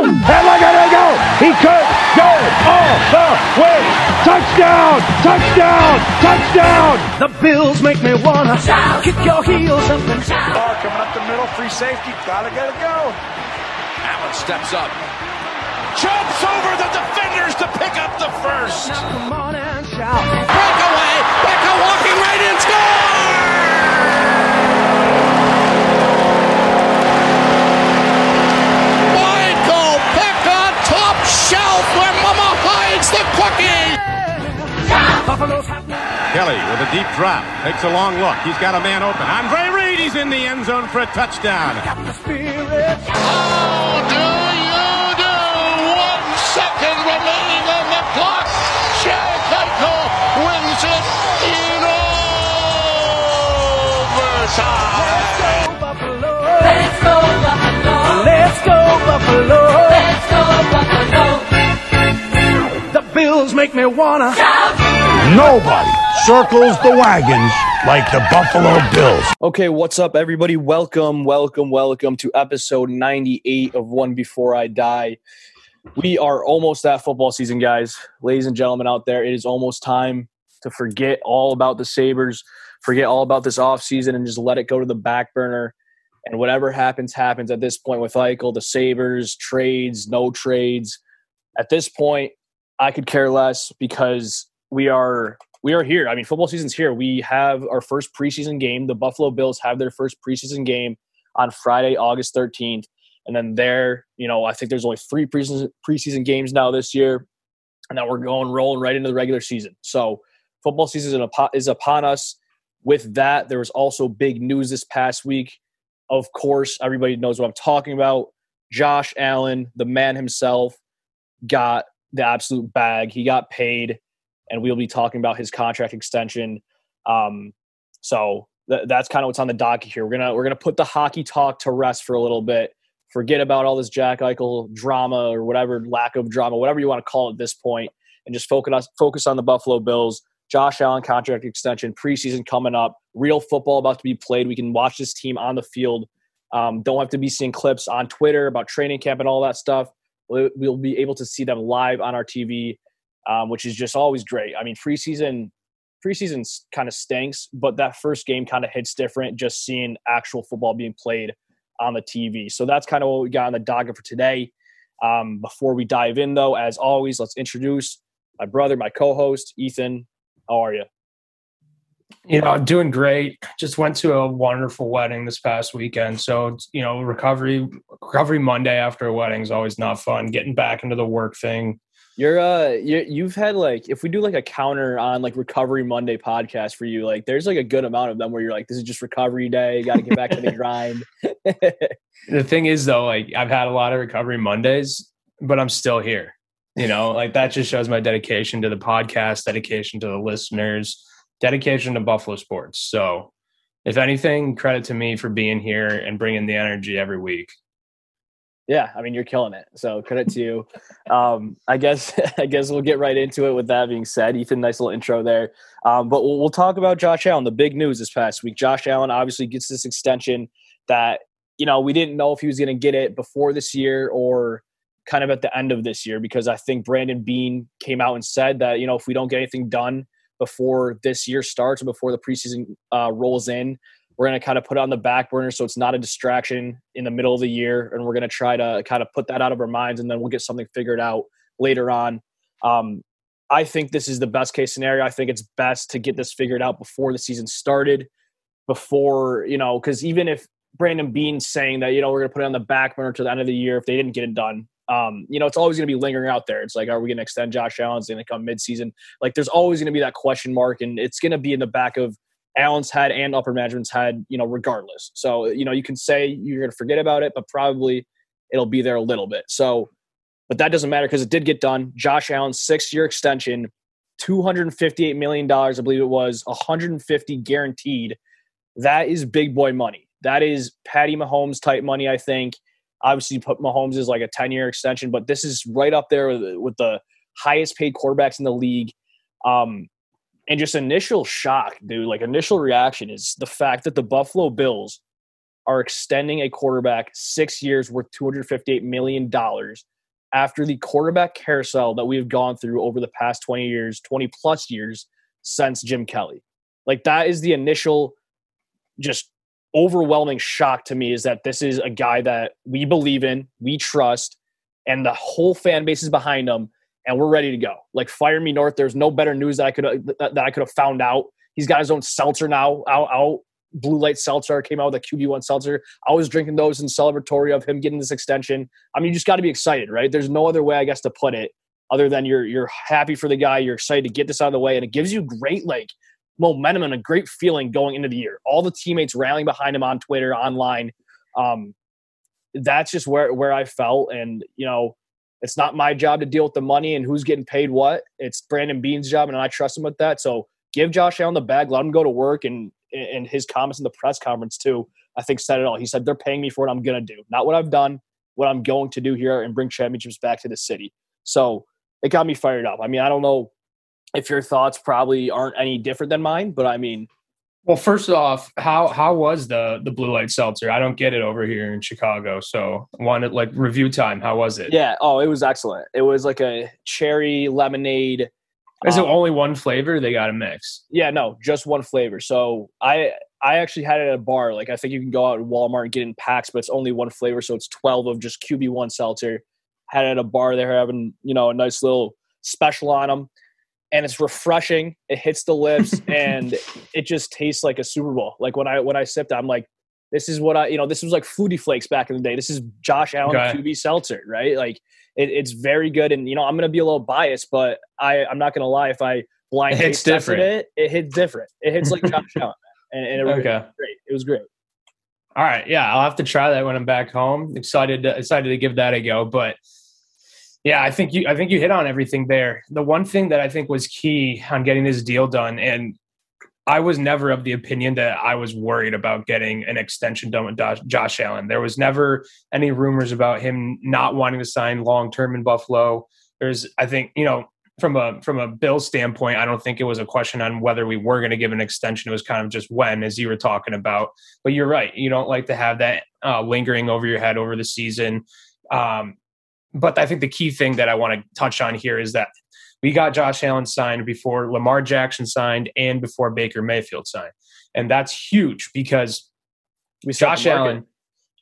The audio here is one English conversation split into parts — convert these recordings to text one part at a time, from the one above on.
And look at it go! He could go all the way! Touchdown! Touchdown! Touchdown! The Bills make me wanna shout, kick your heels up and shout. Ball coming up the middle, free safety, gotta get it go. Allen steps up, jumps over the defenders to pick up the first. Now come on and shout. Breakaway, Becca walking right in, score! Buffalo's happening. Kelly with a deep drop. Takes a long look. He's got a man open. Andre Reed, he's in the end zone for a touchdown. The spirit. How do you do? One second remaining on the clock. Chad Michael wins it in overtime. Go Buffalo. Let's go Buffalo! Let's go Buffalo. Let's go Buffalo! The Bills make me wanna Nobody circles the wagons like the Buffalo Bills. Okay, what's up, everybody? Welcome, welcome, welcome to episode 98 of One Before I Die. We are almost at football season, guys. Ladies and gentlemen out there, it is almost time to forget all about the Sabres, forget all about this offseason, and just let it go to the back burner. And whatever happens, happens at this point with Eichel, the Sabres, trades, no trades. At this point, I could care less because we are we are here. I mean, football season's here. We have our first preseason game. The Buffalo Bills have their first preseason game on Friday, August 13th. And then there, you know, I think there's only three preseason preseason games now this year. And then we're going rolling right into the regular season. So football season is upon us. With that, there was also big news this past week. Of course, everybody knows what I'm talking about. Josh Allen, the man himself, got the absolute bag. He got paid, and we'll be talking about his contract extension. Um, so th- that's kind of what's on the docket here. We're gonna we're gonna put the hockey talk to rest for a little bit. Forget about all this Jack Eichel drama or whatever lack of drama, whatever you want to call it at this point, and just focus focus on the Buffalo Bills. Josh Allen contract extension, preseason coming up, real football about to be played. We can watch this team on the field. Um, don't have to be seeing clips on Twitter about training camp and all that stuff. We'll be able to see them live on our TV, um, which is just always great. I mean, preseason preseason kind of stinks, but that first game kind of hits different. Just seeing actual football being played on the TV. So that's kind of what we got on the docket for today. Um, before we dive in, though, as always, let's introduce my brother, my co-host, Ethan. How are you? You know, doing great. Just went to a wonderful wedding this past weekend. So, you know, recovery recovery Monday after a wedding is always not fun. Getting back into the work thing. You're uh, you you've had like if we do like a counter on like Recovery Monday podcast for you, like there's like a good amount of them where you're like, this is just recovery day. Got to get back to the grind. The thing is though, like I've had a lot of recovery Mondays, but I'm still here. You know, like that just shows my dedication to the podcast, dedication to the listeners, dedication to Buffalo sports. So, if anything, credit to me for being here and bringing the energy every week. Yeah, I mean you're killing it. So credit to you. Um, I guess I guess we'll get right into it. With that being said, Ethan, nice little intro there. Um, but we'll, we'll talk about Josh Allen. The big news this past week: Josh Allen obviously gets this extension that you know we didn't know if he was going to get it before this year or kind of at the end of this year because I think Brandon Beane came out and said that you know if we don't get anything done before this year starts or before the preseason uh, rolls in, we're going to kind of put it on the back burner so it's not a distraction in the middle of the year and we're going to try to kind of put that out of our minds and then we'll get something figured out later on um, i think this is the best case scenario i think it's best to get this figured out before the season started before you know because even if brandon beane's saying that you know we're going to put it on the back burner to the end of the year if they didn't get it done um, you know, it's always going to be lingering out there. It's like, are we going to extend Josh Allen's going to come midseason? Like, there's always going to be that question mark, and it's going to be in the back of Allen's head and upper management's head, you know, regardless. So, you know, you can say you're going to forget about it, but probably it'll be there a little bit. So, but that doesn't matter because it did get done. Josh Allen's six year extension, $258 million, I believe it was, 150 guaranteed. That is big boy money. That is Patty Mahomes type money, I think. Obviously, Mahomes is like a 10 year extension, but this is right up there with, with the highest paid quarterbacks in the league. Um, and just initial shock, dude, like initial reaction is the fact that the Buffalo Bills are extending a quarterback six years worth $258 million after the quarterback carousel that we have gone through over the past 20 years, 20 plus years since Jim Kelly. Like that is the initial just overwhelming shock to me is that this is a guy that we believe in, we trust, and the whole fan base is behind him, and we're ready to go. Like fire me north. There's no better news that I could that, that I could have found out. He's got his own seltzer now out out blue light seltzer came out with a QB1 seltzer. I was drinking those in celebratory of him getting this extension. I mean, you just got to be excited, right? There's no other way, I guess, to put it other than you're you're happy for the guy, you're excited to get this out of the way, and it gives you great like momentum and a great feeling going into the year. All the teammates rallying behind him on Twitter, online. Um, that's just where where I felt, and you know, it's not my job to deal with the money and who's getting paid what. It's Brandon Beane's job, and I trust him with that. So give Josh Allen the bag, let him go to work, and and his comments in the press conference too, I think said it all. He said they're paying me for what I'm gonna do, not what I've done, what I'm going to do here and bring championships back to the city. So it got me fired up. I mean, I don't know if your thoughts probably aren't any different than mine, but I mean, well, first off, how how was the the blue light seltzer? I don't get it over here in Chicago, so wanted like review time. How was it? Yeah. Oh, it was excellent. It was like a cherry lemonade. Is um, it only one flavor? They got a mix. Yeah, no, just one flavor. So I I actually had it at a bar. Like I think you can go out at Walmart and get in packs, but it's only one flavor, so it's twelve of just QB one seltzer. Had it at a bar. They're having you know a nice little special on them and it's refreshing. It hits the lips and it just tastes like a Super Bowl. Like when I when I sipped it, I'm like, this is what I you know, this was like Fruity Flakes back in the day. This is Josh Allen okay. QB seltzer, right? Like it, it's very good. And you know, I'm gonna be a little biased, but I I'm not gonna lie. If I blind it hits different, it, it hits different. It hits like Josh Allen, and, and it was okay. great. It was great. All right, yeah, I'll have to try that when I'm back home. Excited, to, excited to give that a go, but yeah, I think you I think you hit on everything there. The one thing that I think was key on getting this deal done and I was never of the opinion that I was worried about getting an extension done with Josh Allen. There was never any rumors about him not wanting to sign long term in Buffalo. There's I think, you know, from a from a bill standpoint, I don't think it was a question on whether we were going to give an extension. It was kind of just when, as you were talking about. But you're right. You don't like to have that uh, lingering over your head over the season. Um, but I think the key thing that I want to touch on here is that we got Josh Allen signed before Lamar Jackson signed and before Baker Mayfield signed. And that's huge because we Josh Allen,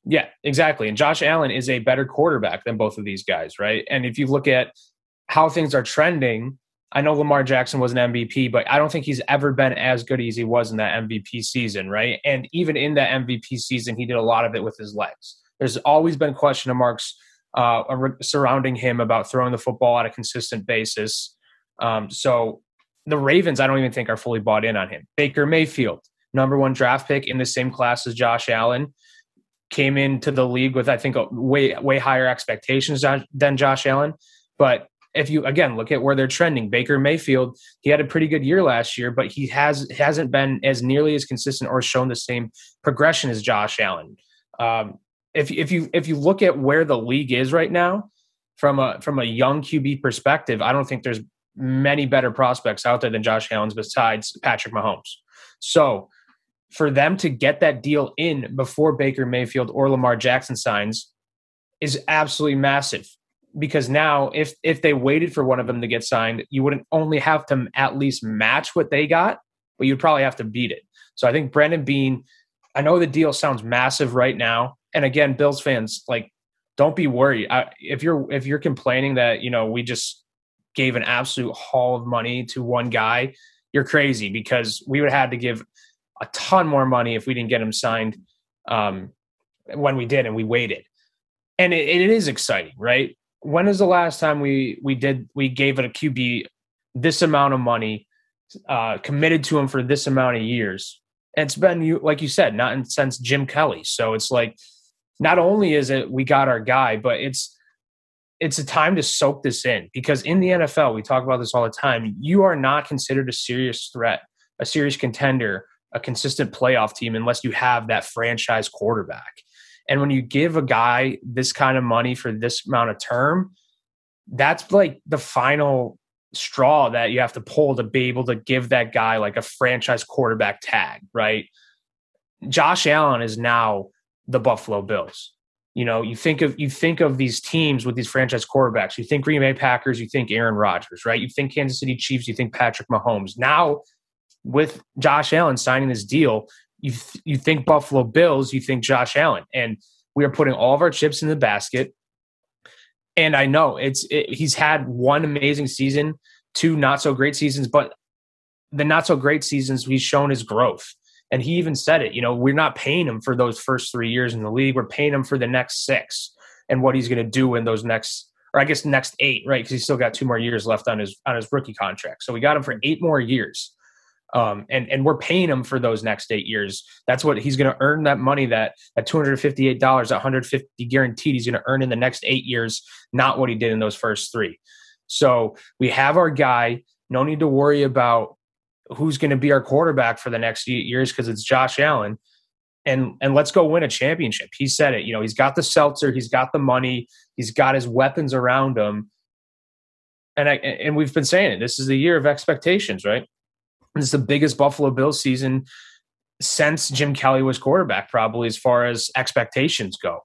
yeah, exactly. And Josh Allen is a better quarterback than both of these guys, right? And if you look at how things are trending, I know Lamar Jackson was an MVP, but I don't think he's ever been as good as he was in that MVP season, right? And even in that MVP season, he did a lot of it with his legs. There's always been question marks uh, surrounding him about throwing the football on a consistent basis. Um, so the Ravens, I don't even think are fully bought in on him. Baker Mayfield, number one draft pick in the same class as Josh Allen, came into the league with I think way way higher expectations than Josh Allen. But if you again look at where they're trending, Baker Mayfield, he had a pretty good year last year, but he has hasn't been as nearly as consistent or shown the same progression as Josh Allen. Um, if if you if you look at where the league is right now from a from a young QB perspective, I don't think there's many better prospects out there than Josh Allen's besides Patrick Mahomes. So for them to get that deal in before Baker Mayfield or Lamar Jackson signs is absolutely massive because now if if they waited for one of them to get signed, you wouldn't only have to at least match what they got, but you'd probably have to beat it. So I think Brandon Beane, I know the deal sounds massive right now, and again, Bills fans, like, don't be worried. I, if you're if you're complaining that you know we just gave an absolute haul of money to one guy, you're crazy because we would have had to give a ton more money if we didn't get him signed um, when we did and we waited. And it, it is exciting, right? When is the last time we we did we gave it a QB this amount of money, uh, committed to him for this amount of years? And it's been like you said, not in, since Jim Kelly. So it's like not only is it we got our guy, but it's it's a time to soak this in because in the NFL, we talk about this all the time. You are not considered a serious threat, a serious contender, a consistent playoff team unless you have that franchise quarterback. And when you give a guy this kind of money for this amount of term, that's like the final straw that you have to pull to be able to give that guy like a franchise quarterback tag, right? Josh Allen is now the Buffalo Bills. You know, you think of you think of these teams with these franchise quarterbacks. You think Green Bay Packers, you think Aaron Rodgers, right? You think Kansas City Chiefs, you think Patrick Mahomes. Now, with Josh Allen signing this deal, you th- you think Buffalo Bills, you think Josh Allen, and we are putting all of our chips in the basket. And I know it's it, he's had one amazing season, two not so great seasons, but the not so great seasons he's shown his growth. And he even said it, you know, we're not paying him for those first three years in the league. We're paying him for the next six and what he's going to do in those next, or I guess next eight, right? Because he's still got two more years left on his on his rookie contract. So we got him for eight more years, um, and and we're paying him for those next eight years. That's what he's going to earn that money that at two hundred fifty eight dollars, one hundred fifty guaranteed. He's going to earn in the next eight years, not what he did in those first three. So we have our guy. No need to worry about who's going to be our quarterback for the next eight years because it's Josh Allen. And and let's go win a championship. He said it. You know, he's got the seltzer, he's got the money, he's got his weapons around him. And I and we've been saying it. This is the year of expectations, right? This is the biggest Buffalo Bills season since Jim Kelly was quarterback, probably as far as expectations go.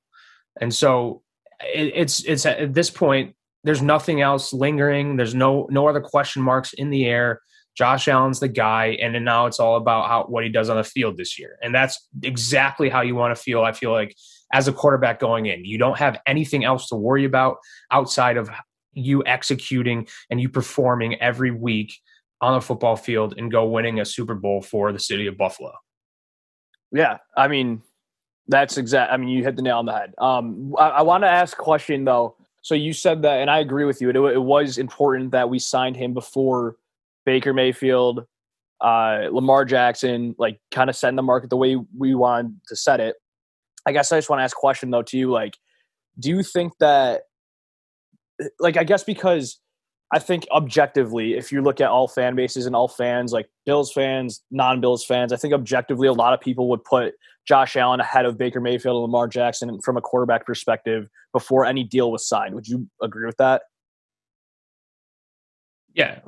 And so it, it's it's at this point, there's nothing else lingering. There's no no other question marks in the air. Josh Allen's the guy, and then now it's all about how what he does on the field this year, and that's exactly how you want to feel. I feel like as a quarterback going in, you don't have anything else to worry about outside of you executing and you performing every week on a football field and go winning a Super Bowl for the city of Buffalo. Yeah, I mean, that's exact. I mean, you hit the nail on the head. Um, I, I want to ask a question though. So you said that, and I agree with you. It, it was important that we signed him before Baker Mayfield, uh, Lamar Jackson, like kind of setting the market the way we wanted to set it. I guess I just want to ask a question though to you, like, do you think that, like, I guess because I think objectively, if you look at all fan bases and all fans, like Bills fans, non-Bills fans, I think objectively a lot of people would put Josh Allen ahead of Baker Mayfield and Lamar Jackson from a quarterback perspective before any deal was signed. Would you agree with that? Yeah,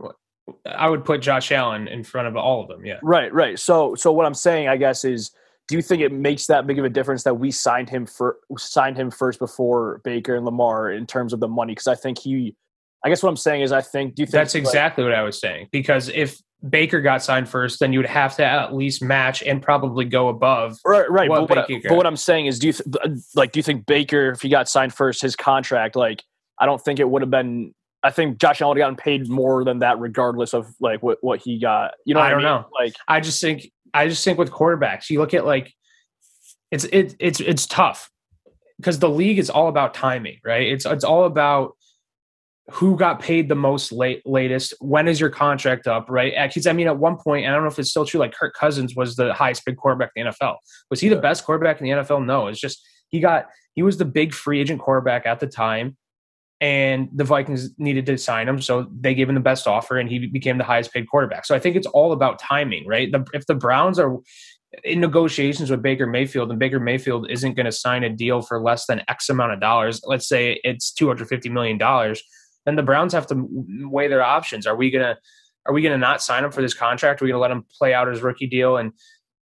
I would put Josh Allen in front of all of them. Yeah. Right, right. So, so what I'm saying, I guess, is do you think it makes that big of a difference that we signed him for signed him first before Baker and Lamar in terms of the money? Because I think he, I guess what I'm saying is, I think. Do you think that's exactly like, what I was saying? Because if Baker got signed first, then you would have to at least match and probably go above. Right, right. What but, what I, but, what I'm saying is, do you th- like? Do you think Baker, if he got signed first, his contract, like, I don't think it would have been I think Josh Allen would have gotten paid more than that, regardless of like what, what he got. You know, I don't I mean? know. Like, I just think, I just think with quarterbacks, you look at like, it's it, it's it's tough because the league is all about timing, right? It's it's all about who got paid the most late latest. When is your contract up, right? Because I mean, at one point, I don't know if it's still true. Like Kirk Cousins was the highest paid quarterback in the NFL. Was he the best quarterback in the NFL? No, it's just he got he was the big free agent quarterback at the time and the Vikings needed to sign him, so they gave him the best offer, and he became the highest paid quarterback. So I think it's all about timing, right? The, if the Browns are in negotiations with Baker Mayfield, and Baker Mayfield isn't going to sign a deal for less than X amount of dollars, let's say it's two hundred fifty million dollars, then the Browns have to weigh their options. Are we gonna are we gonna not sign him for this contract? Are we gonna let him play out his rookie deal and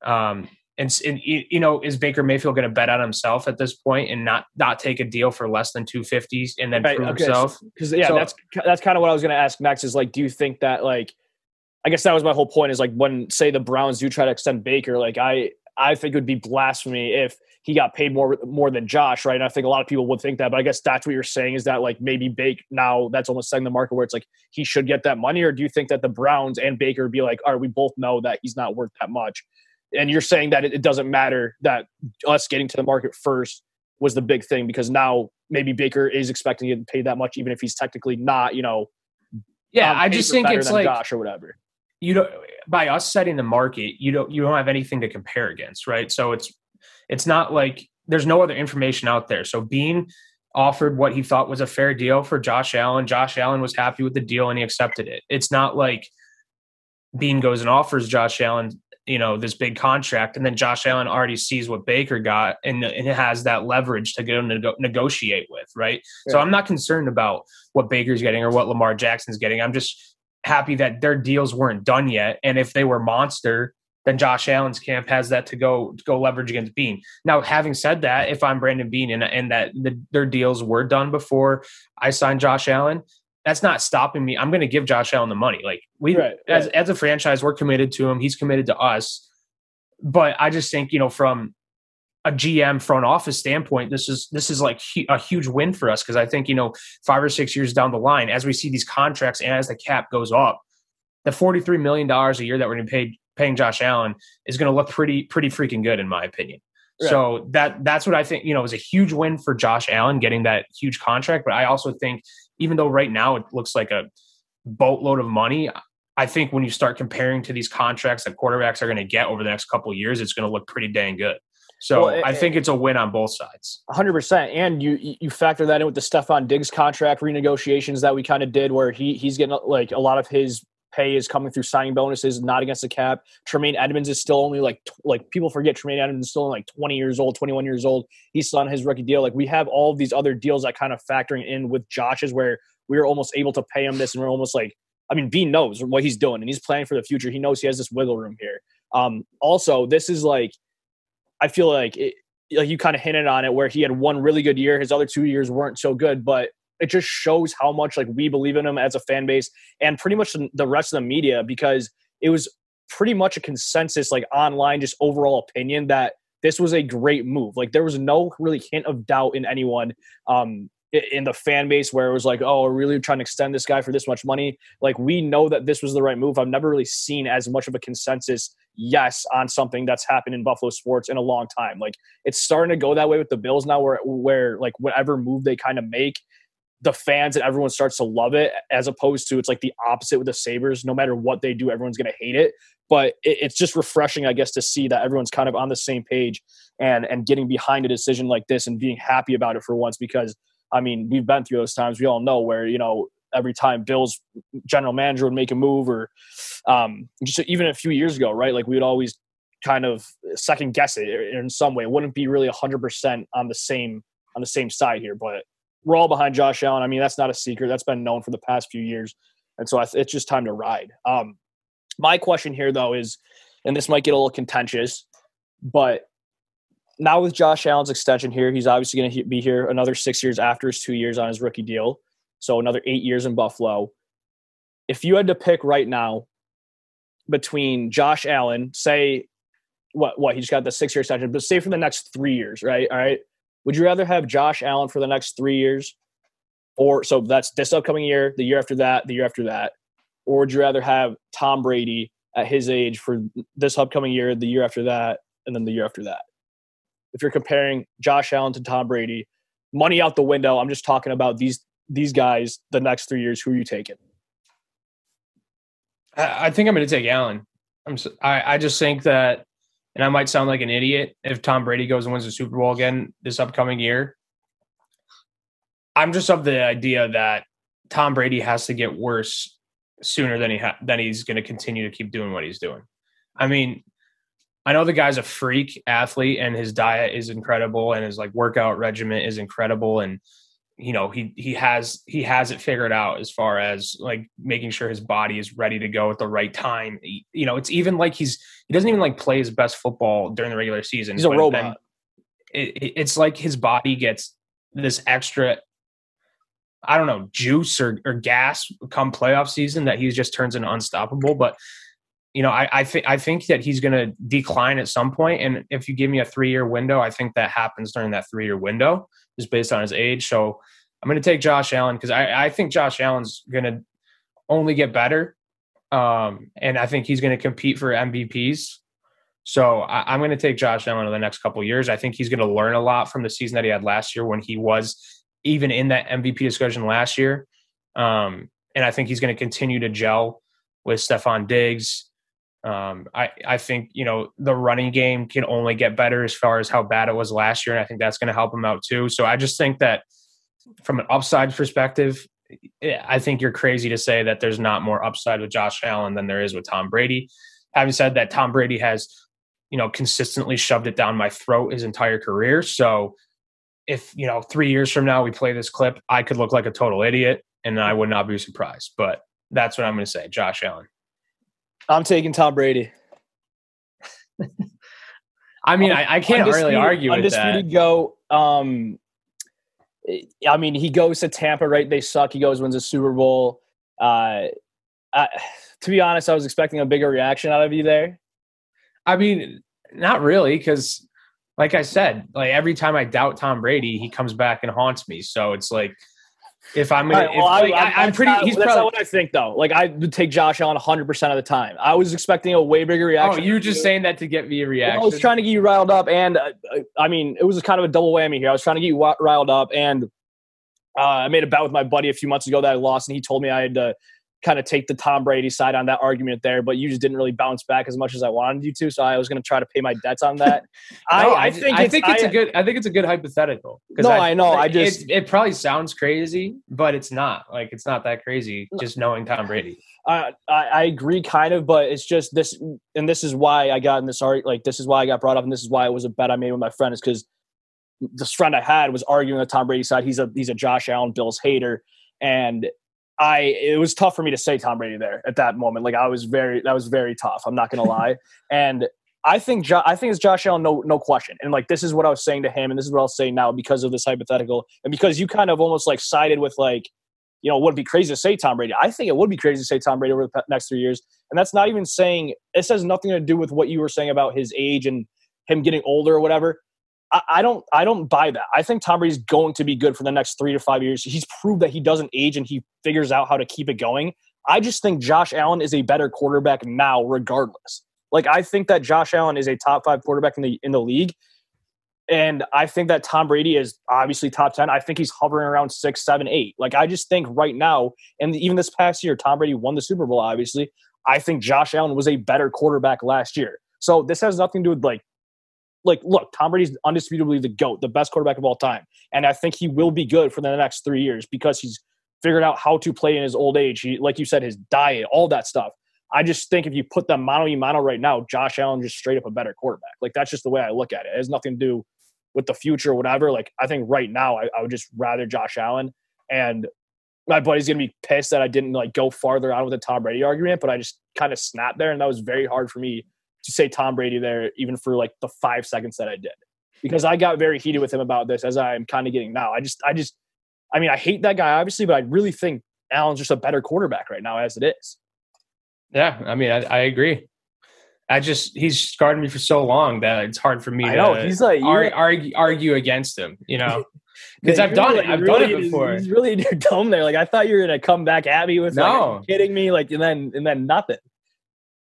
um, and, and you know, is Baker Mayfield going to bet on himself at this point and not not take a deal for less than two fifties and then right, prove okay. himself? Because yeah, so, that's that's kind of what I was going to ask next. Is like, do you think that like, I guess that was my whole point. Is like when say the Browns do try to extend Baker, like I I think it would be blasphemy if he got paid more more than Josh, right? And I think a lot of people would think that, but I guess that's what you're saying is that like maybe Bake now that's almost setting the market where it's like he should get that money, or do you think that the Browns and Baker would be like, all right, we both know that he's not worth that much, and you're saying that it, it doesn't matter that us getting to the market first was the big thing because now maybe Baker is expecting to get paid that much, even if he's technically not, you know. Yeah, I just think it's like Josh or whatever. You know, by us setting the market, you don't you don't have anything to compare against, right? So it's it's not like there's no other information out there. So Beane offered what he thought was a fair deal for Josh Allen. Josh Allen was happy with the deal and he accepted it. It's not like Beane goes and offers Josh Allen you know this big contract and then josh allen already sees what baker got and, and has that leverage to go nego- negotiate with right yeah. so i'm not concerned about what baker's getting or what lamar jackson's getting i'm just happy that their deals weren't done yet and if they were monster then Josh Allen's camp has that to go to go leverage against Beane. Now, having said that, if I'm Brandon Beane and, and that the, their deals were done before I signed Josh Allen, that's not stopping me. I'm going to give Josh Allen the money. Like we, Right, as right. as a franchise, we're committed to him. He's committed to us. But I just think you know from a GM front office standpoint, this is this is like hu- a huge win for us because I think you know five or six years down the line, as we see these contracts and as the cap goes up, the forty three million dollars a year that we're going to pay paying Josh Allen is going to look pretty pretty freaking good in my opinion. Right. So that that's what I think. You know, is a huge win for Josh Allen getting that huge contract. But I also think, even though right now it looks like a boatload of money, I think when you start comparing to these contracts that quarterbacks are going to get over the next couple of years, it's going to look pretty dang good. So Well, it- I think it's a win on both sides. hundred percent. And you you factor that in with the Stefon Diggs contract renegotiations that we kind of did, where he he's getting like a lot of his pay is coming through signing bonuses, not against the cap. Tremaine Edmunds is still only like like people forget Tremaine Edmunds is still only like twenty years old, twenty one years old. He's still on his rookie deal. Like we have all these other deals that kind of factoring in with Josh's, where we were almost able to pay him this, and we're almost like. I mean, Beane knows what he's doing, and he's planning for the future. He knows he has this wiggle room here. Um, also, this is like, I feel like it, like you kind of hinted on it where he had one really good year his other two years weren't so good but it just shows how much like we believe in him as a fan base and pretty much the- rest of the media because it was pretty much a consensus like online just overall opinion that this was a great move. Like there was no really hint of doubt in anyone um in the fan base where it was like oh we're really trying to extend this guy for this much money. Like we know that this was the right move. I've never really seen as much of a consensus yes on something that's happened in buffalo sports in a long time. Like it's starting to go that way with the Bills now, where where like whatever move they kind of make, the fans and everyone starts to love it, as opposed to it's like the opposite with the Sabres. No matter what they do, everyone's going to hate it. But it, it's just refreshing, I guess, to see that everyone's kind of on the same page and and getting behind a decision like this and being happy about it for once. Because I mean, we've been through those times. We all know where you know every time Bills general manager would make a move, or um, just even a few years ago, right? Like we would always kind of second guess it in some way. It wouldn't be really 100% on the same on the same side here, but we're all behind Josh Allen. I mean, that's not a secret. That's been known for the past few years. And so th- it's just time to ride. Um, my question here, though, is, and this might get a little contentious, but now with Josh Allen's extension here, he's obviously going to be here another six years after his two years on his rookie deal. So another eight years in Buffalo. If you had to pick right now between Josh Allen, say what what he just got the six year extension, but say for the next three years, right? All right. Would you rather have Josh Allen for the next three years? Or so that's this upcoming year, the year after that, the year after that. Or would you rather have Tom Brady at his age for this upcoming year, the year after that, and then the year after that? If you're comparing Josh Allen to Tom Brady, money out the window. I'm just talking about these these guys the next three years. Who are you taking? I, think I'm going to take Allen. I'm. I I just think that, and I might sound like an idiot if Tom Brady goes and wins the Super Bowl again this upcoming year. I'm just of the idea that Tom Brady has to get worse sooner than he ha- than he's going to continue to keep doing what he's doing. I mean, I know the guy's a freak athlete and his diet is incredible and his like workout regimen is incredible and you know he he has he has it figured out as far as like making sure his body is ready to go at the right time. He- you know, it's even like he's he doesn't even like play his best football during the regular season. He's a robot. It- it's like his body gets this extra I don't know, juice or, or gas come playoff season that he just turns into unstoppable. But you know, I I think I think that he's going to decline at some point, and if you give me a three year window, I think that happens during that three year window, just based on his age. So I'm going to take Josh Allen because I I think Josh Allen's going to only get better, um, and I think he's going to compete for MVPs. So I, I'm going to take Josh Allen in the next couple of years. I think he's going to learn a lot from the season that he had last year when he was even in that MVP discussion last year. Um, and I think he's going to continue to gel with Stefon Diggs. Um, I, I think, you know, the running game can only get better as far as how bad it was last year. And I think that's going to help him out too. So I just think that from an upside perspective, eh, I think you're crazy to say that there's not more upside with Josh Allen than there is with Tom Brady. Having said that, Tom Brady has, you know, consistently shoved it down my throat his entire career. So if, you know, three years from now we play this clip, I could look like a total idiot and I would not be surprised. But that's what I'm going to say. Josh Allen. I'm taking Tom Brady. I mean, I, I can't really argue with undisputed that. go. Um, I mean, he goes to Tampa, right? They suck. He goes wins a Super Bowl. Uh, I, to be honest, I was expecting a bigger reaction out of you there. I mean, not really, because like I said, like every time I doubt Tom Brady, he comes back and haunts me. So it's like if I'm gonna, right, well, if, like, I, I, am pretty. Not, he's that's not what I think, though. Like I would take Josh on 100 percent of the time. I was expecting a way bigger Oh, reaction. you were just saying that to get me a Well, reaction. I was trying to get you riled up, and uh, I mean, it was kind of a double whammy here. I was trying to get you riled up, and uh, I made a bet with my buddy a few months ago that I lost, and he told me I had to kind of take the Tom Brady side on that argument there, but you just didn't really bounce back as much as I wanted you to. So I was going to try to pay my debts on that. No, I, I think I it's, think it's I- a good. I think it's a good hypothetical. No, I know, I it- just- it, probably sounds crazy, but it's not. Like it's not that crazy. Just knowing Tom Brady. I, I I agree, kind of, but it's just this, and this is why I got in this art. Like this is why I got brought up, and this is why it was a bet I made with my friend. Is because this friend I had was arguing the Tom Brady side. He's a he's a Josh Allen Bills hater, and I it was tough for me to say Tom Brady there at that moment. Like I was very that was very tough. I'm not gonna lie, and I think jo- I think it's Josh Allen, no no question. And like this is what I was saying to him, and this is what I'll say now because of this hypothetical, and because you kind of almost like sided with like you know, would it be crazy to say Tom Brady? I think it would be crazy to say Tom Brady over the next three years. And that's not even saying, this has nothing to do with what you were saying about his age and him getting older or whatever. I, don't, I don't buy that. I think Tom Brady's going to be good for the next three to five years. He's proved that he doesn't age and he figures out how to keep it going. I just think Josh Allen is a better quarterback now, regardless. Like I think that Josh Allen is a top five quarterback in the in the league. And I think that Tom Brady is obviously top 10. I think he's hovering around six, seven, eight. Like, I just think right now, and even this past year, Tom Brady won the Super Bowl, obviously. I think Josh Allen was a better quarterback last year. So this has nothing to do with like, like, look, Tom Brady's undisputably the GOAT, the best quarterback of all time. And I think he will be good for the next three years because he's figured out how to play in his old age. He, like you said, his diet, all that stuff. I just think if you put them mano a mano right now, Josh Allen just straight up a better quarterback. Like that's just the way I look at it. It has nothing to do with the future or whatever. Like I think right now I, I would just rather Josh Allen. And my buddy's gonna be pissed that I didn't like go farther on with the Tom Brady argument, but I just kind of snapped there, and that was very hard for me to say Tom Brady there, even for like the five seconds that I did, because I got very heated with him about this, as I'm kind of getting now. I just, I just, I mean, I hate that guy obviously, but I really think Allen's just a better quarterback right now as it is. Yeah, I mean, I, I agree. I just he's scarred me for so long that it's hard for me I to know he's like ar- argue, argue against him. You know, because I've done it. I've really done it before. He's really in your dome there. Like I thought you were gonna come back at me with like, No. you kidding me? Like and then and then nothing.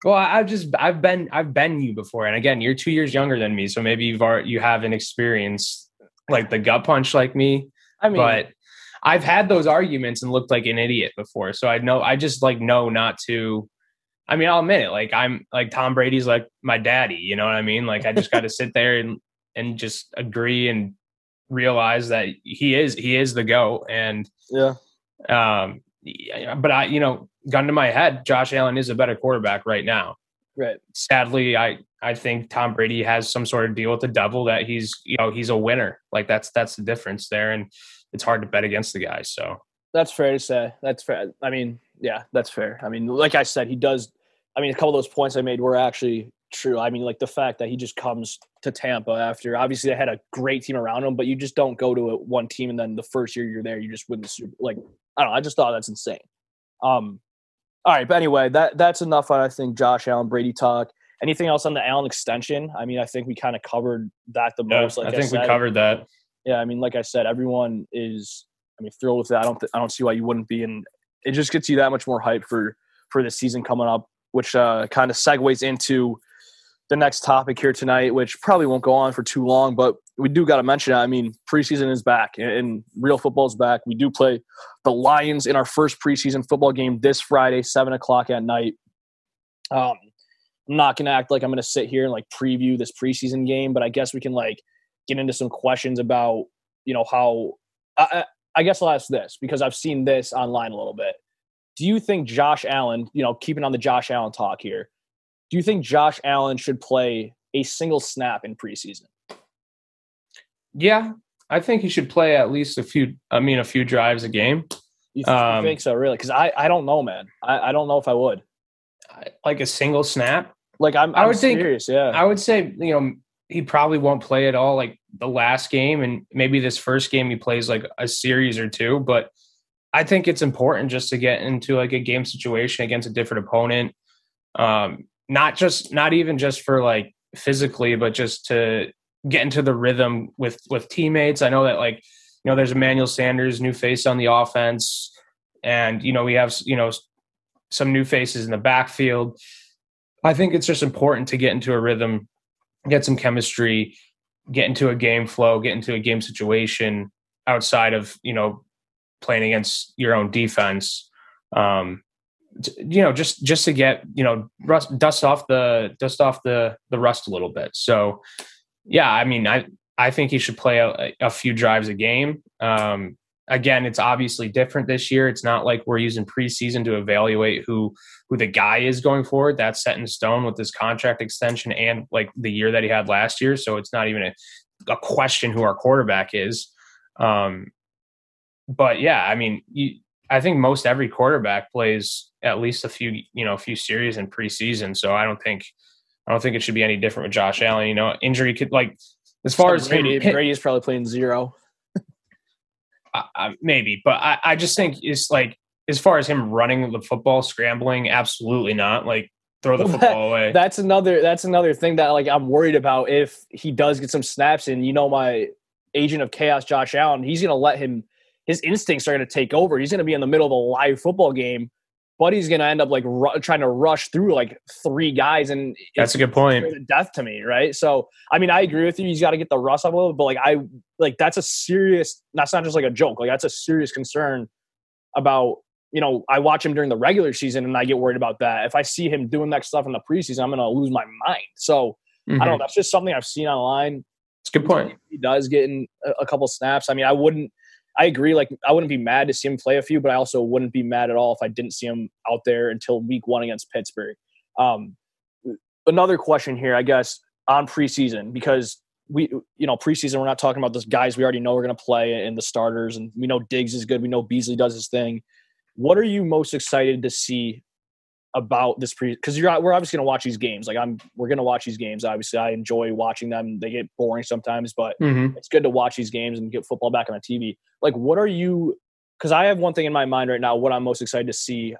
Well, I- I've just I've been I've been you before, and again, you're two years younger than me, so maybe you've already, you haven't experienced like the gut punch like me. I mean, but I've had those arguments and looked like an idiot before, so I know I just like know not to. I mean, I'll admit it. Like I'm like Tom Brady's like my daddy. You know what I mean? Like I just got to sit there and and just agree and realize that he is he is the go and yeah, um yeah, but I you know gun to my head Josh Allen is a better quarterback right now right. sadly I I think Tom Brady has some sort of deal with the devil that he's you know he's a winner like that's that's the difference there and it's hard to bet against the guy so That's fair to say. That's fair. I mean, yeah, that's fair. I mean, like I said, he does. I mean, a couple of those points I made were actually true. I mean, like the fact that he just comes to Tampa after obviously they had a great team around him, but you just don't go to a, one team and then the first year you're there, you just win the Super. Like I don't know. I just thought that's insane. Um, all right, but anyway, that that's enough. on, I think Josh Allen, Brady talk. Anything else on the Allen extension? I mean, I think we kind of covered that the yeah, most. Like I think we said. covered that yeah, I mean, like I said, everyone is. I mean, thrilled with that. I don't. Th- I don't see why you wouldn't be, and it just gets you that much more hype for for the season coming up, which uh, kind of segues into the next topic here tonight, which probably won't go on for too long, but we do got to mention. it. I mean, preseason is back, and, real football is back. We do play the Lions in our first preseason football game this Friday, seven o'clock at night. Um, I'm not gonna act like I'm gonna sit here and like preview this preseason game, but I guess we can like get into some questions about you know how I I guess I'll ask this because I've seen this online a little bit. Do you think Josh Allen, you know, keeping on the Josh Allen talk here, do you think Josh Allen should play a single snap in preseason? yeah I think he should play at least a few I mean a few drives a game You, th- you Um, think so, really? Because I, I don't know, man. I, I don't know if I would. I- like a single snap Like I'm, I I'm would think- Yeah. I would say, you know, he probably won't play at all like the last game and maybe this first game he plays like a series or two, but I think it's important just to get into like a game situation against a different opponent. Um not just not even just for like physically, but just to get into the rhythm with with teammates. I know that like you know there's Emmanuel Sanders, new face on the offense, and you know we have you know some new faces in the backfield. I think it's just important to get into a rhythm, get some chemistry, get into a game flow, get into a game situation outside of you know playing against your own defense. Um, you know, just just to get you know rust, dust off the dust off the the rust a little bit. So, yeah, I mean, I I think he should play a, a few drives a game. Um, again, it's obviously different this year. It's not like we're using preseason to evaluate who who the guy is going forward. That's set in stone with this contract extension and like the year that he had last year. So it's not even a, a question who our quarterback is. Um, but yeah, I mean, you, I think most every quarterback plays at least a few, you know, a few series in preseason. So I don't think, I don't think it should be any different with Josh Allen. You know, injury could like as far as him, Brady, is probably playing zero. I, I, maybe, but I, I just think it's like as far as him running the football, scrambling, absolutely not. Like throw the football away. That's another. That's another thing that like I'm worried about. If he does get some snaps, and you know my agent of chaos, Josh Allen, he's going to let him. His instincts are going to take over. He's going to be in the middle of a live football game, but he's going to end up like ru- trying to rush through like three guys, and That's a good point. death to me, right? So, I mean, I agree with you. He's got to get the rust up a little, but like, I like that's a serious. That's not just like a joke. Like, that's a serious concern about. You know, I watch him during the regular season, and I get worried about that. If I see him doing that stuff in the preseason, I'm going to lose my mind. So, I don't know. Mhm. That's just something I've seen online. It's a good point. He does get in a couple snaps. I mean, I wouldn't. I agree. Like, I wouldn't be mad to see him play a few, but I also wouldn't be mad at all if I didn't see him out there until week one against Pittsburgh. Um, another question here, I guess, on preseason because we, you know, preseason we're not talking about those guys we already know we're going to play and the starters, and we know Diggs is good. We know Beasley does his thing. What are you most excited to see about this pre? Because you're we're obviously going to watch these games. Like I'm, we're going to watch these games. Obviously, I enjoy watching them. They get boring sometimes, but Mhm. it's good to watch these games and get football back on the TV. Like, what are you? Because I have one thing in my mind right now. What I'm most excited to see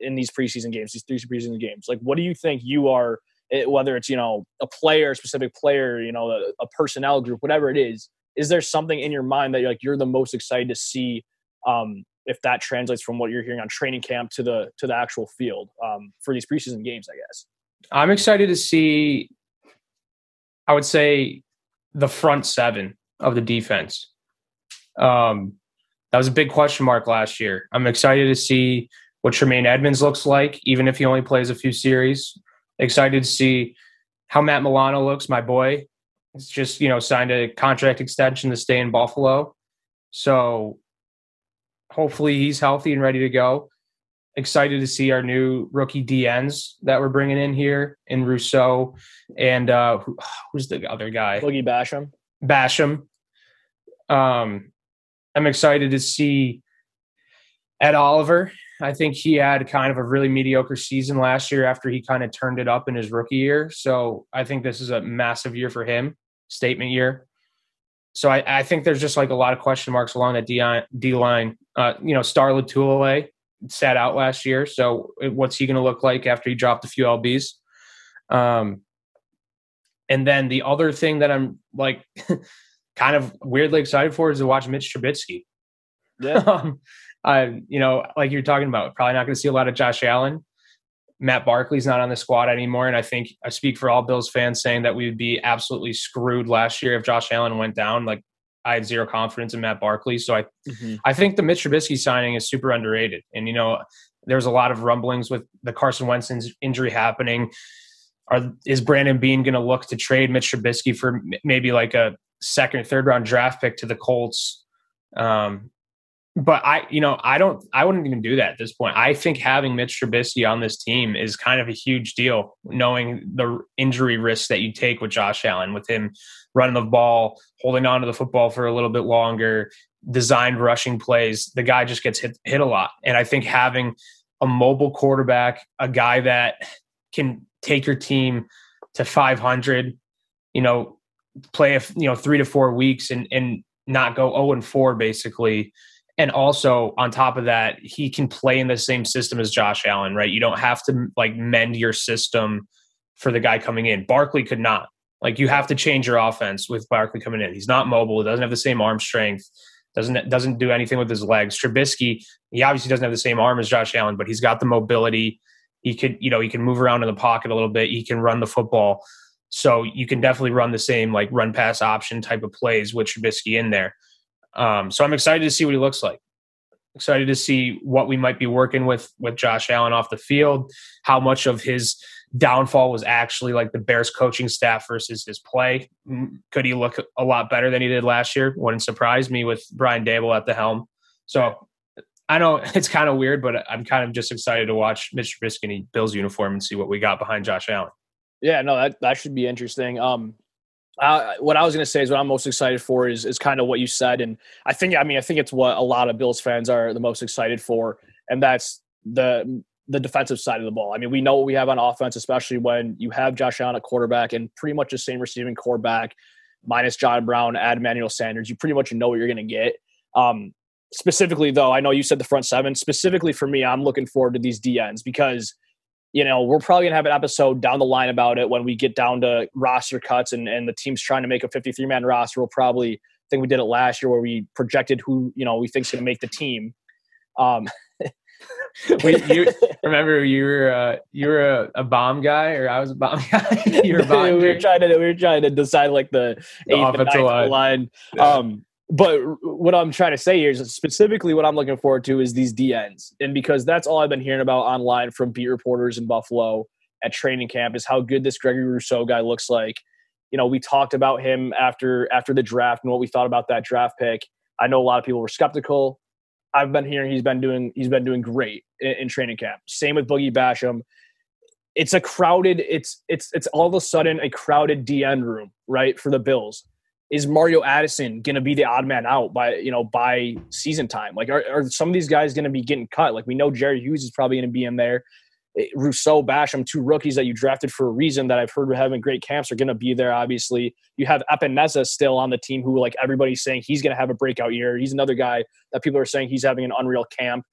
in these preseason games, these three preseason games. Like, what do you think you are? eh, Whether it's you know a player, a specific player, you know a, a personnel group, whatever it is. Is there something in your mind that you're like you're the most excited to see? Um, if that translates from what you're hearing on training camp to the to the actual field um, for these preseason games, I guess. I'm excited to see. I would say the front seven of the defense. Um, that was a big question mark last year. I'm excited to see what Tremaine Edmunds looks like, even if he only plays a few series. Excited to see how Matt Milano looks, my boy. It's just you know signed a contract extension to stay in Buffalo, so hopefully he's healthy and ready to go. Excited to see our new rookie DNs that we're bringing in here in Rousseau and uh, who, who's the other guy? Boogie Basham. Basham. Um, I'm excited to see Ed Oliver. I think he had kind of a really mediocre season last year after he kind of turned it up in his rookie year. So I think this is a massive year for him, statement year. So I, I think there's just like a lot of question marks along that D, D line. Uh, you know, Star Lotulelei sat out last year. So what's he going to look like after he dropped a few LBs? Um, and then the other thing that I'm like kind of weirdly excited for is to watch Mitch Trubisky. Yeah. um, I, you know, like you're talking about, probably not going to see a lot of Josh Allen. Matt Barkley's not on the squad anymore, and I think I speak for all Bills fans saying that we would be absolutely screwed last year if Josh Allen went down. Like I had zero confidence in Matt Barkley, so I, I think the Mitch Trubisky signing is super underrated. And you know, there's a lot of rumblings with the Carson Wentz injury happening. Are is Brandon Beane going to look to trade Mitch Trubisky for maybe like a second, third round draft pick to the Colts? Um, but I, you know, I don't, I wouldn't even do that at this point. I think having Mitch Trubisky on this team is kind of a huge deal, knowing the injury risks that you take with Josh Allen, with him running the ball, holding on to the football for a little bit longer, designed rushing plays. The guy just gets hit, hit a lot. And I think having a mobile quarterback, a guy that can take your team to 500, you know, play a, you know, 3 to 4 weeks and and not go 0 and 4 basically. And also on top of that, he can play in the same system as Josh Allen, right? You don't have to like mend your system for the guy coming in. Barkley could not. Like you have to change your offense with Barkley coming in. He's not mobile. Doesn't have the same arm strength. Doesn't doesn't do anything with his legs. Trubisky, he obviously doesn't have the same arm as Josh Allen, but he's got the mobility. He could, you know, he can move around in the pocket a little bit. He can run the football. So you can definitely run the same like run pass option type of plays with Trubisky in there. Um, so I'm excited to see what he looks like. Excited to see what we might be working with with Josh Allen off the field. How much of his downfall was actually like the Bears coaching staff versus his play. Could he look a lot better than he did last year? Wouldn't surprise me with Brian Daboll at the helm. So I know it's kind of weird, but I'm kind of just excited to watch Mitch Trubisky in Bills uniform and see what we got behind Josh Allen. Yeah, no, that that should be interesting. Um, uh, what I was going to say is what I'm most excited for is is kind of what you said, and I think I mean I think it's what a lot of Bills fans are the most excited for, and that's the the defensive side of the ball. I mean, we know what we have on offense, especially when you have Josh Allen at quarterback and pretty much the same receiving quarterback, minus John Brown, add Emmanuel Sanders. You pretty much know what you're going to get. Um, specifically, though, I know you said the front seven. Specifically for me, I'm looking forward to these DNs because you know we're probably going to have an episode down the line about it when we get down to roster cuts and and the team's trying to make a 53 man roster. We'll probably I think we did it last year where we projected who you know we think's to make the team. Um, Wait, you remember you were uh, you were a, a, bomb guy, or I was a bomb guy. you were bomb we were trying to we were trying to decide like the, the eighth offensive line. line. Yeah. Um, but what I'm trying to say here is specifically what I'm looking forward to is these DNs, and because that's all I've been hearing about online from beat reporters in Buffalo at training camp is how good this Gregory Rousseau guy looks like. You know, we talked about him after after the draft and what we thought about that draft pick. I know a lot of people were skeptical. I've been hearing he's been doing he's been doing great in, in training camp. Same with Boogie Basham. It's a crowded. It's it's it's all of a sudden a crowded DN room, right, for the Bills. Is Mario Addison going to be the odd man out by you know by season time? Like, are, are some of these guys going to be getting cut? Like, we know Jerry Hughes is probably going to be in there. Eh, Rousseau, Basham, two rookies that you drafted for a reason that I've heard were having great camps are going to be there. Obviously, you have Epenesa still on the team, who like everybody's saying he's going to have a breakout year. He's another guy that people are saying he's having an unreal camp.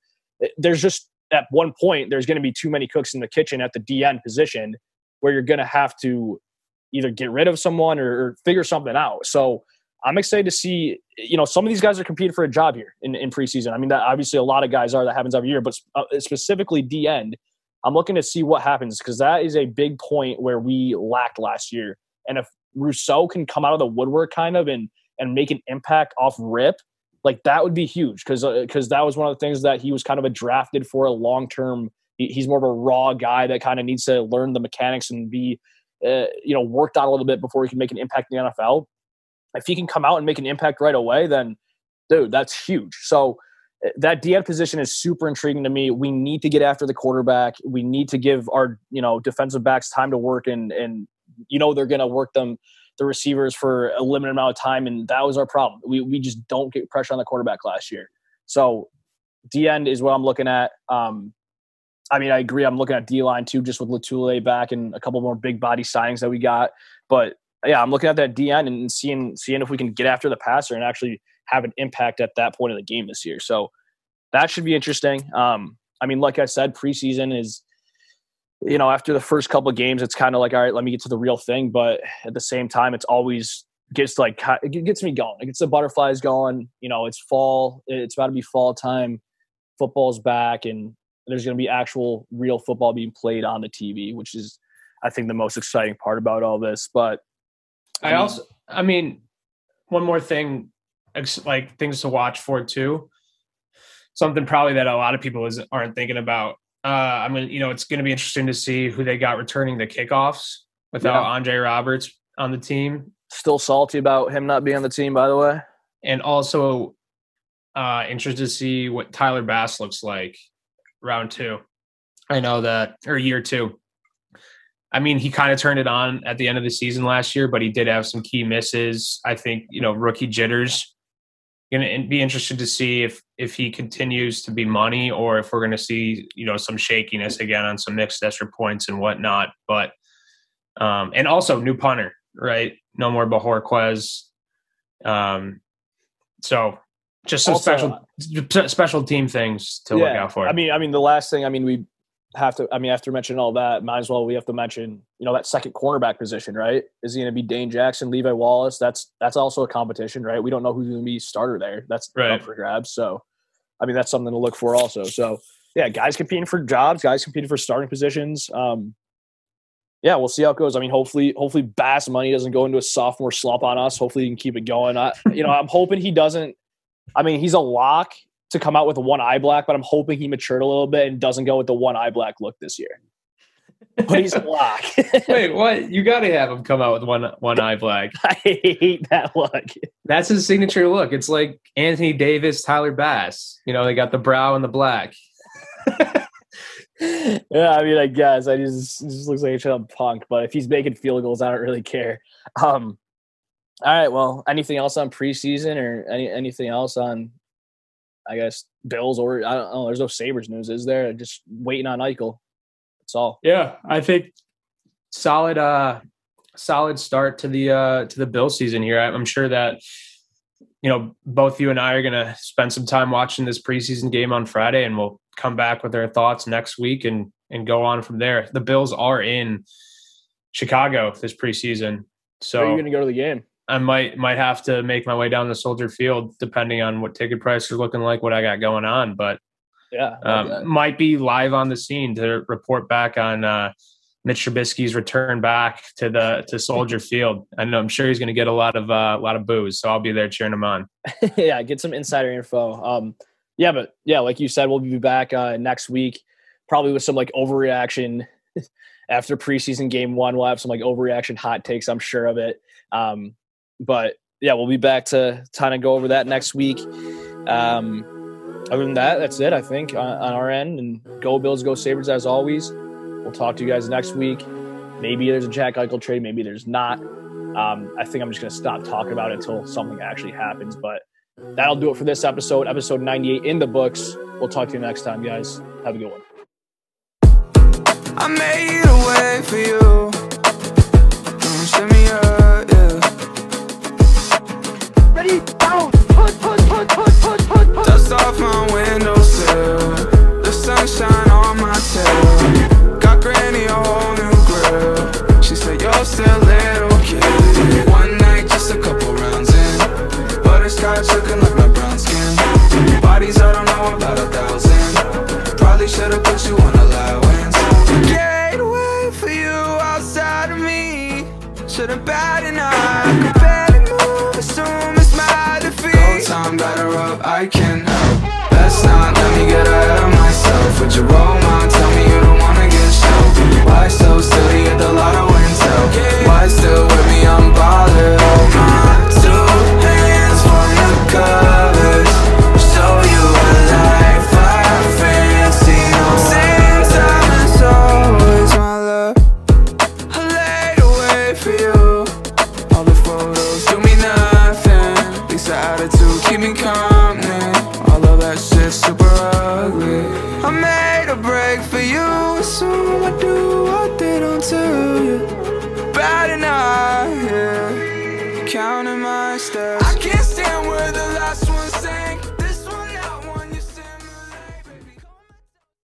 Eh, there's just at one point there's going to be too many cooks in the kitchen at the DN position where you're going to have to either get rid of someone or, or figure something out. So I'm excited to see, you know, some of these guys are competing for a job here in, in preseason. I mean, that obviously a lot of guys are that happens every year, but uh, specifically D end I'm looking to see what happens because that is a big point where we lacked last year. And if Rousseau can come out of the woodwork kind of and and make an impact off rip, like that would be huge because because uh, that was one of the things that he was kind of a drafted for a long term. he's more of a raw guy that kind of needs to learn the mechanics and be uh, you know worked out a little bit before he can make an impact in the NFL. If he can come out and make an impact right away, then dude, that's huge. So that DN position is super intriguing to me. We need to get after the quarterback. We need to give our you know defensive backs time to work and and you know they're going to work them the receivers for a limited amount of time and that was our problem. We we just don't get pressure on the quarterback last year. So D end is what I'm looking at. Um, I mean, I agree. I'm looking at D line too, just with Lotulelei back and a couple more big body signings that we got. But yeah, I'm looking at that D and seeing seeing if we can get after the passer and actually have an impact at that point of the game this year. So that should be interesting. Um, I mean, like I said, preseason is, you know, after the first couple of games, it's kind of like, all right, let me get to the real thing. But at the same time, it's always gets like it gets me going. It gets the butterflies going. You know, it's fall. It's about to be fall time. Football's back, and there's going to be actual real football being played on the TV, which is, I think, the most exciting part about all this. But I, I mean, also, I mean, one more thing like things to watch for too. Something probably that a lot of people is, aren't thinking about. Uh, I mean, you know, it's going to be interesting to see who they got returning the kickoffs without yeah. Andre Roberts on the team. Still salty about him not being on the team, by the way. And also uh, interested to see what Tyler Bass looks like round two. I know that, or year two. I mean, he kind of turned it on at the end of the season last year, but he did have some key misses. I think, you know, rookie jitters going to be interested to see if if he continues to be money or if we're going to see you know some shakiness again on some mixed extra points and whatnot. But um, and also new punter, right? No more Bojorquez. Um, so just some Also, special special team things to look out for. I mean, I mean, the last thing, I mean, we have to. I mean, after mentioning all that, might as well we have to mention, you know, that second cornerback position, right? Is he going to be Dane Jackson, Levi Wallace? That's that's also a competition, right? We don't know who's going to be starter there. That's Right. up for grabs. So, I mean, that's something to look for also. So, yeah, guys competing for jobs, guys competing for starting positions. Um, yeah, we'll see how it goes. I mean, hopefully, hopefully Bass Money doesn't go into a sophomore slump on us. Hopefully, he can keep it going. I, you know, I'm hoping he doesn't. I mean, he's a lock to come out with one eye black, but I'm hoping he matured a little bit and doesn't go with the one eye black look this year. But he's a lock. Wait, what? You got to have him come out with one one eye black. I hate that look. That's his signature look. It's like Anthony Davis, Tyler Bass. You know, they got the brow and the black. yeah, I mean, I guess I just just looks like a up punk. But if he's making field goals, I don't really care. Um, all right. Well, anything else on preseason or any anything else on? I guess Bills or I don't know. There's no Sabres news, is there? Just waiting on Eichel. That's all. Yeah, I think solid uh solid start to the uh to the Bill season here. I'm sure that you know both you and I are going to spend some time watching this preseason game on Friday and we'll come back with our thoughts next week and and go on from there. The Bills are in Chicago this preseason. So, are you going to go to the game? I might might have to make my way down to Soldier Field depending on what ticket prices are looking like, what I got going on, but Yeah. um, might be live on the scene to report back on uh, Mitch Trubisky's return back to the to Soldier Field. I know I'm sure he's going to get a lot of uh, a lot of boos, so I'll be there cheering him on. yeah, get some insider info. Um, yeah, but yeah, like you said, we'll be back uh, next week, probably with some like overreaction after preseason game one. We'll have some like overreaction hot takes. I'm sure of it. Um, but yeah, we'll be back to kind of go over that next week. Um, other than that, that's it. I think on, on our end. And go Bills, go Sabres as always. We'll talk to you guys next week. Maybe there's a Jack Eichel trade. Maybe there's not. Um, I think I'm just going to stop talking about it until something actually happens. But that'll do it for this episode, episode 98 in the books. We'll talk to you next time, guys. Have a good one. I made a way for you. Don't shut me up. Ready, down, put, put, put, put, put, put, put. Dust off my windowsill. The sunshine on my tail. Got granny a